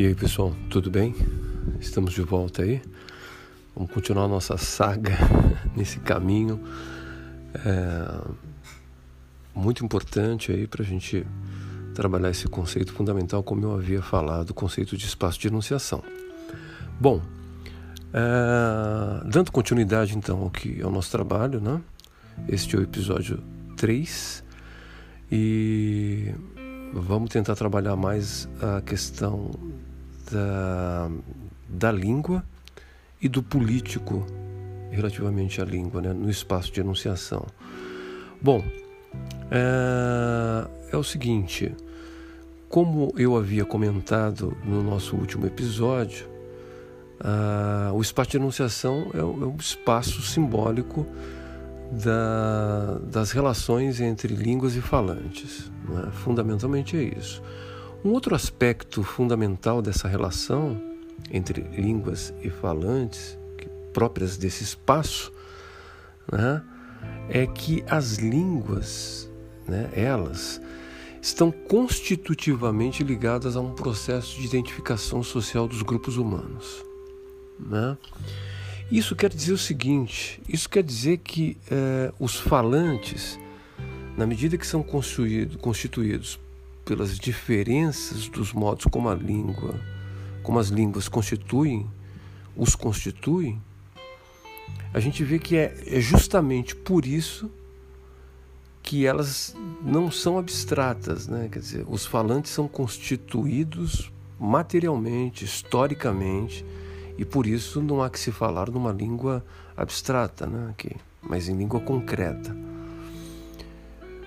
E aí pessoal, tudo bem? Estamos de volta aí. Vamos continuar nossa saga nesse caminho é, muito importante aí para a gente trabalhar esse conceito fundamental, como eu havia falado, o conceito de espaço de enunciação. Bom, é, dando continuidade então ao que é o nosso trabalho, né? Este é o episódio 3 e vamos tentar trabalhar mais a questão da, da língua e do político relativamente à língua, né, no espaço de enunciação. Bom, é, é o seguinte, como eu havia comentado no nosso último episódio, uh, o espaço de enunciação é, é um espaço simbólico da, das relações entre línguas e falantes. Né? Fundamentalmente é isso. Um outro aspecto fundamental dessa relação entre línguas e falantes, próprias desse espaço, né, é que as línguas, né, elas, estão constitutivamente ligadas a um processo de identificação social dos grupos humanos. Né? Isso quer dizer o seguinte: isso quer dizer que eh, os falantes, na medida que são constituídos pelas diferenças dos modos como a língua, como as línguas constituem, os constituem, a gente vê que é, é justamente por isso que elas não são abstratas, né? Quer dizer, os falantes são constituídos materialmente, historicamente, e por isso não há que se falar numa língua abstrata, né? Mas em língua concreta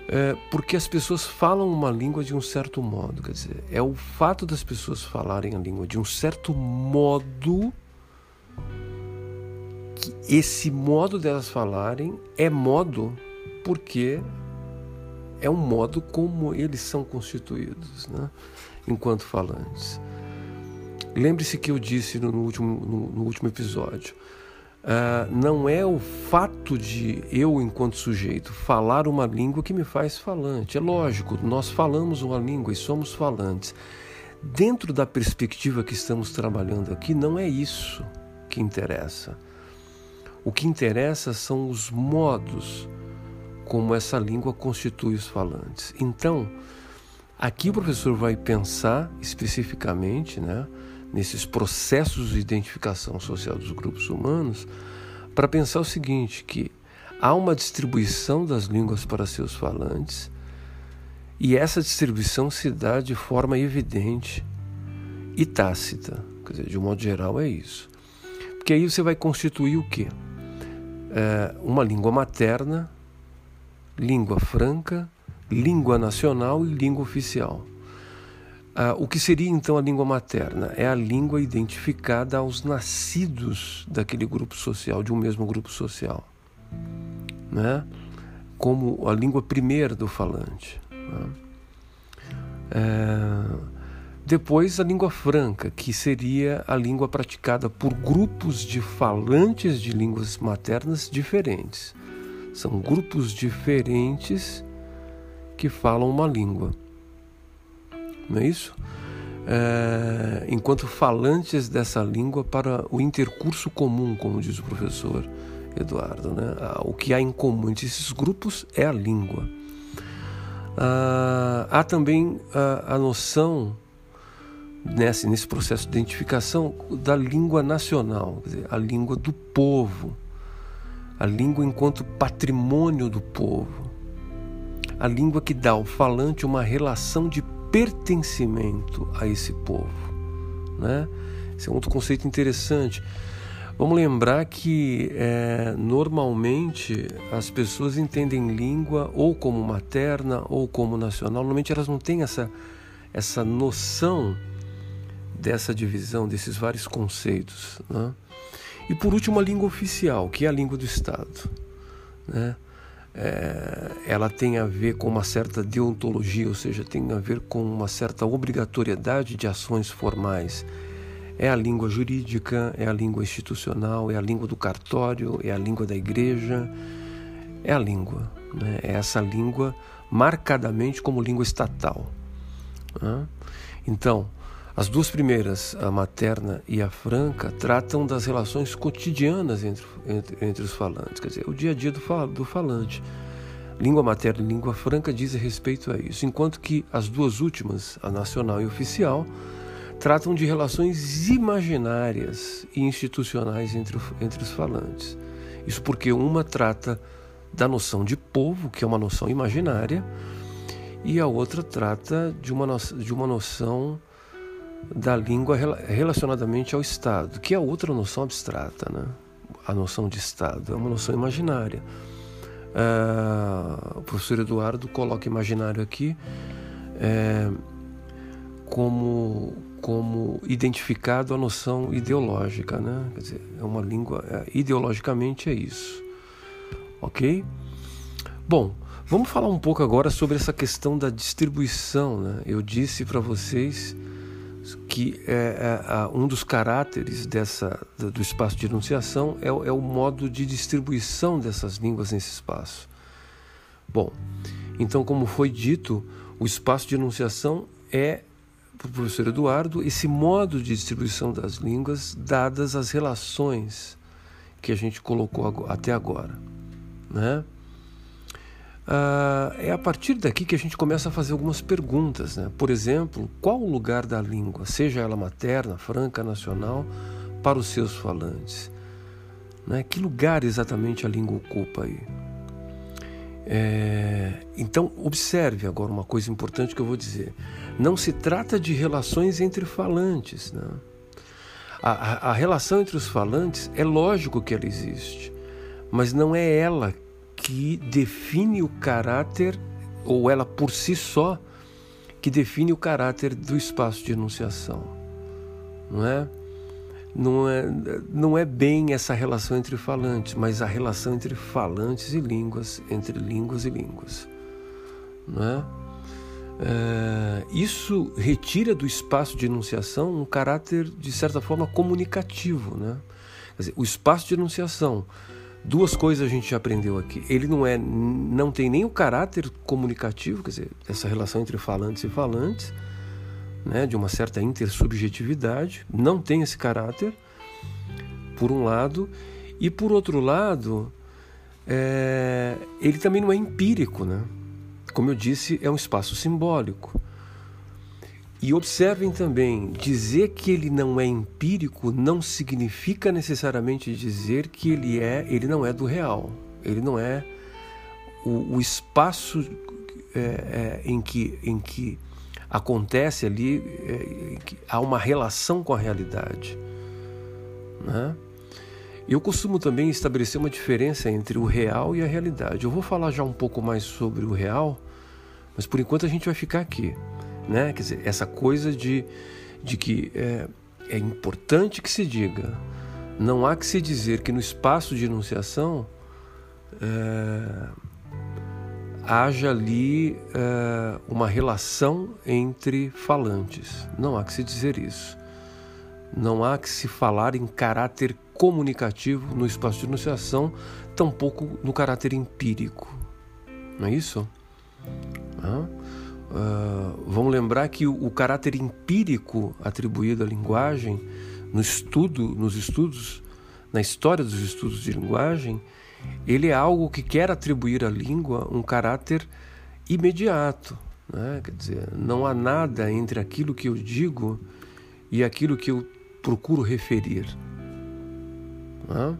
é, porque as pessoas falam uma língua de um certo modo. Quer dizer, é o fato das pessoas falarem a língua de um certo modo que esse modo delas falarem é modo porque é um modo como eles são constituídos, né? enquanto falantes. Lembre-se que eu disse no, último, no, no último episódio Uh, não é o fato de eu, enquanto sujeito, falar uma língua que me faz falante. É lógico, nós falamos uma língua e somos falantes. Dentro da perspectiva que estamos trabalhando aqui, não é isso que interessa. O que interessa são os modos como essa língua constitui os falantes. Então, aqui o professor vai pensar especificamente, né? Nesses processos de identificação social dos grupos humanos para pensar o seguinte, que há uma distribuição das línguas para seus falantes e essa distribuição se dá de forma evidente e tácita. Quer dizer, de um modo geral é isso. Porque aí você vai constituir o quê? É uma língua materna, língua franca, língua nacional e língua oficial. Ah, o que seria então a língua materna? É a língua identificada aos nascidos daquele grupo social, de um mesmo grupo social, né? como a língua primeira do falante. Né? É... Depois, a língua franca, que seria a língua praticada por grupos de falantes de línguas maternas diferentes. São grupos diferentes que falam uma língua não é isso? É, enquanto falantes dessa língua para o intercurso comum, como diz o professor Eduardo. Né? O que há em comum entre esses grupos é a língua. Ah, há também a, a noção, nesse, nesse processo de identificação, da língua nacional, dizer, a língua do povo, a língua enquanto patrimônio do povo, a língua que dá ao falante uma relação de pertencimento a esse povo. Né? Esse é um outro conceito interessante. Vamos lembrar que é, normalmente as pessoas entendem língua ou como materna ou como nacional. Normalmente elas não têm essa, essa noção dessa divisão, desses vários conceitos. Né? E por último, a língua oficial, que é a língua do Estado. Né? É, ela tem a ver com uma certa deontologia, ou seja, tem a ver com uma certa obrigatoriedade de ações formais. É a língua jurídica, é a língua institucional, é a língua do cartório, é a língua da igreja, é a língua. Né? É essa língua marcadamente como língua estatal. Né? Então, As duas primeiras, a materna e a franca, tratam das relações cotidianas entre, entre, entre os falantes, quer dizer, o dia a dia do, fal, do falante. Língua materna e língua franca dizem respeito a isso, enquanto que as duas últimas, a nacional e oficial, tratam de relações imaginárias e institucionais entre, entre os falantes. Isso porque uma trata da noção de povo, que é uma noção imaginária, e a outra trata de uma, de uma noção da língua relacionadamente ao Estado, que é outra noção abstrata, né? A noção de Estado é uma noção imaginária. Uh, o professor Eduardo coloca imaginário aqui é, como, como identificado a noção ideológica, né? Quer dizer, é uma língua, é, ideologicamente é isso, ok? Bom, vamos falar um pouco agora sobre essa questão da distribuição, né? Eu disse para vocês que é, é, um dos caráteres dessa, do espaço de enunciação é, é, o modo de distribuição dessas línguas nesse espaço. Bom, então, como foi dito, o espaço de enunciação é, para o professor Eduardo, esse modo de distribuição das línguas dadas as relações que a gente colocou até agora. Né? Uh, é a partir daqui que a gente começa a fazer algumas perguntas. Né? Por exemplo, qual o lugar da língua, seja ela materna, franca, nacional, para os seus falantes? Né? Que lugar exatamente a língua ocupa aí? É... Então, observe agora uma coisa importante que eu vou dizer. Não se trata de relações entre falantes. Né? A, a, a relação entre os falantes é lógico que ela existe, mas não é ela que define o caráter, ou ela por si só, que define o caráter do espaço de enunciação. Não é? Não é, não é bem essa relação entre falantes, mas a relação entre falantes e línguas, entre línguas e línguas. Não é? É, isso retira do espaço de enunciação um caráter, de certa forma, comunicativo. Né? Dizer, o espaço de enunciação Duas coisas a gente já aprendeu aqui. Ele não é, não tem nem o caráter comunicativo, quer dizer, essa relação entre falantes e falantes, né, de uma certa intersubjetividade, não tem esse caráter, por um lado, e por outro lado, é, ele também não é empírico, né? Como eu disse, é um espaço simbólico. E observem também, dizer que ele não é empírico não significa necessariamente dizer que ele é, ele não é do real. Ele não é o, o espaço é, é, em, que, em que acontece ali, é, que há uma relação com a realidade. Né? Eu costumo também estabelecer uma diferença entre o real e a realidade. Eu vou falar já um pouco mais sobre o real, mas por enquanto a gente vai ficar aqui né? Quer dizer, essa coisa de, de que é, é importante que se diga, não há que se dizer que no espaço de enunciação é, haja ali é, uma relação entre falantes. Não há que se dizer isso. Não há que se falar em caráter comunicativo no espaço de enunciação, tampouco no caráter empírico. Não é isso? Ah? Uh, vamos lembrar que o, o, caráter empírico atribuído à linguagem no estudo, nos estudos, na história dos estudos de linguagem, ele é algo que quer atribuir à língua um caráter imediato. Né? Quer dizer, não há nada entre aquilo que eu digo e aquilo que eu procuro referir. Né?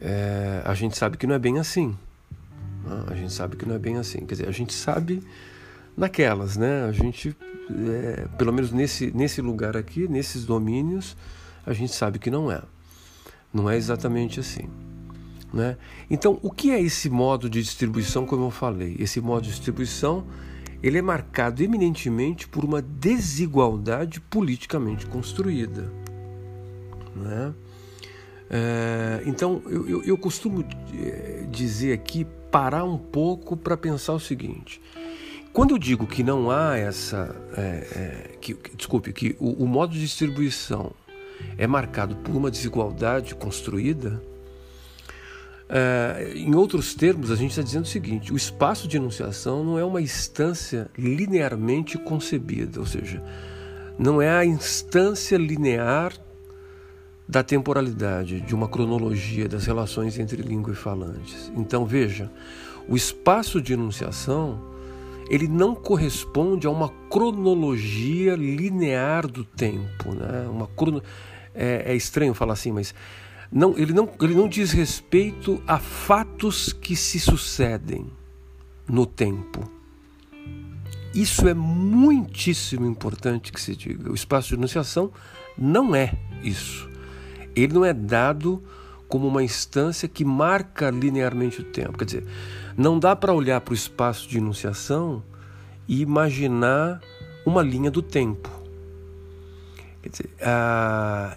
É, a gente sabe que não é bem assim. Né? A gente sabe que não é bem assim. Quer dizer, a gente sabe naquelas, né? A gente, é, pelo menos nesse, nesse lugar aqui, nesses domínios, a gente sabe que não é. Não é exatamente assim. Né? Então, o que é esse modo de distribuição, como eu falei? Esse modo de distribuição ele é marcado eminentemente por uma desigualdade politicamente construída. Né? É, então, eu, eu, eu costumo é, dizer aqui, parar um pouco para pensar o seguinte: quando eu digo que não há essa. É, é, que, desculpe, que o, o, modo de distribuição é marcado por uma desigualdade construída, é, em outros termos, a gente está dizendo o seguinte: o espaço de enunciação não é uma instância linearmente concebida, ou seja, não é a instância linear da temporalidade, de uma cronologia das relações entre língua e falantes. Então veja, o espaço de enunciação ele não corresponde a uma cronologia linear do tempo, né? Uma crono... é, é estranho falar assim, mas não, ele, não, ele não diz respeito a fatos que se sucedem no tempo. Isso é muitíssimo importante que se diga. O espaço de enunciação não é isso. Ele não é dado como uma instância que marca linearmente o tempo. Quer dizer, não dá para olhar para o espaço de enunciação e imaginar uma linha do tempo. Quer dizer,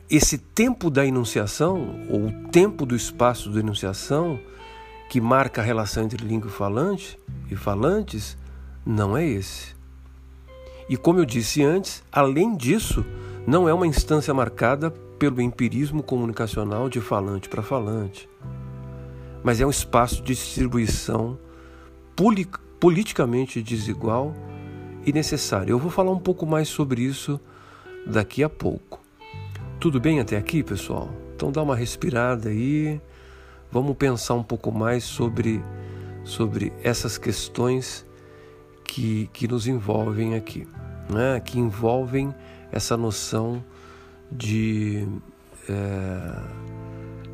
esse tempo da enunciação, ou o tempo do espaço da enunciação, que marca a relação entre língua e falante e falantes, não é esse. E como eu disse antes, além disso, não é uma instância marcada pelo empirismo comunicacional de falante para falante, mas é um espaço de distribuição politicamente desigual e necessário. Eu vou falar um pouco mais sobre isso daqui a pouco. Tudo bem até aqui, pessoal? Então dá uma respirada aí. Vamos pensar um pouco mais sobre sobre essas questões que, que nos envolvem aqui, né? que envolvem essa noção de é,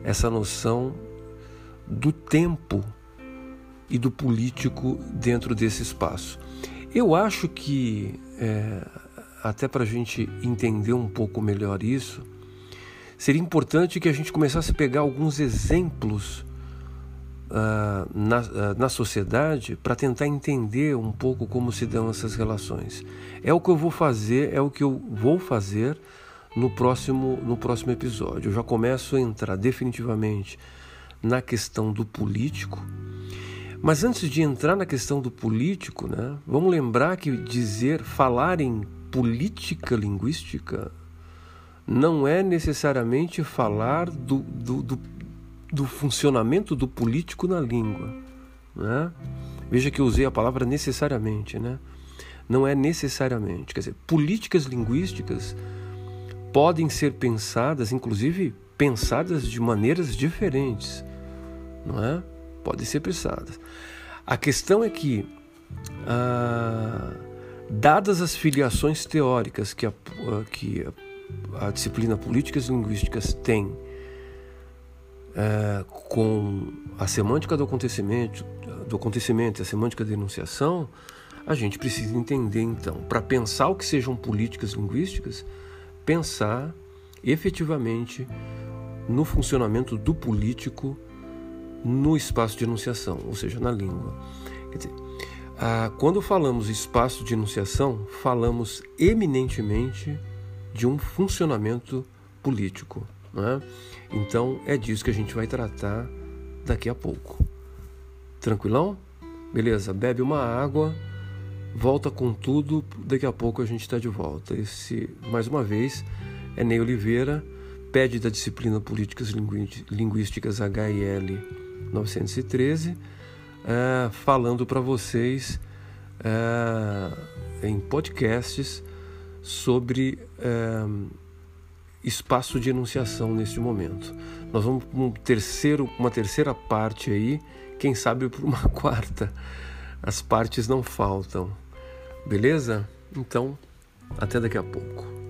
essa noção do tempo e do político dentro desse espaço. Eu acho que é, até para a gente entender um pouco melhor isso, seria importante que a gente começasse a pegar alguns exemplos uh, na, uh, na sociedade para tentar entender um pouco como se dão essas relações. É o que eu vou fazer, é o que eu vou fazer no próximo, no próximo episódio. Eu já começo a entrar definitivamente na questão do político. Mas antes de entrar na questão do político, né, vamos lembrar que dizer, falar em política linguística não é necessariamente falar do, do, do do funcionamento do político na língua. Né? Veja que eu usei a palavra necessariamente, né? Não é necessariamente. Quer dizer, políticas linguísticas podem ser pensadas, inclusive pensadas de maneiras diferentes, não é? Podem ser pensadas. A questão é que, ah, dadas as filiações teóricas que a, que a, a disciplina políticas linguísticas tem é, com a semântica do acontecimento, do acontecimento e a semântica da enunciação, a gente precisa entender então, para pensar o que sejam políticas linguísticas, pensar efetivamente no funcionamento do político no espaço de enunciação, ou seja, na língua. Quer dizer, quando falamos espaço de enunciação, falamos eminentemente de um funcionamento político. Né? Então é disso que a gente vai tratar daqui a pouco. Tranquilão? Beleza, bebe uma água, volta com tudo, daqui a pouco a gente está de volta. Esse, mais uma vez, é Ney Oliveira, pede da disciplina Políticas Linguísticas HL 913, é, falando para vocês é, em podcasts sobre. É, espaço de enunciação neste momento. Nós vamos para um terceiro, uma terceira parte aí, quem sabe por uma quarta. As partes não faltam. Beleza? Então, até daqui a pouco.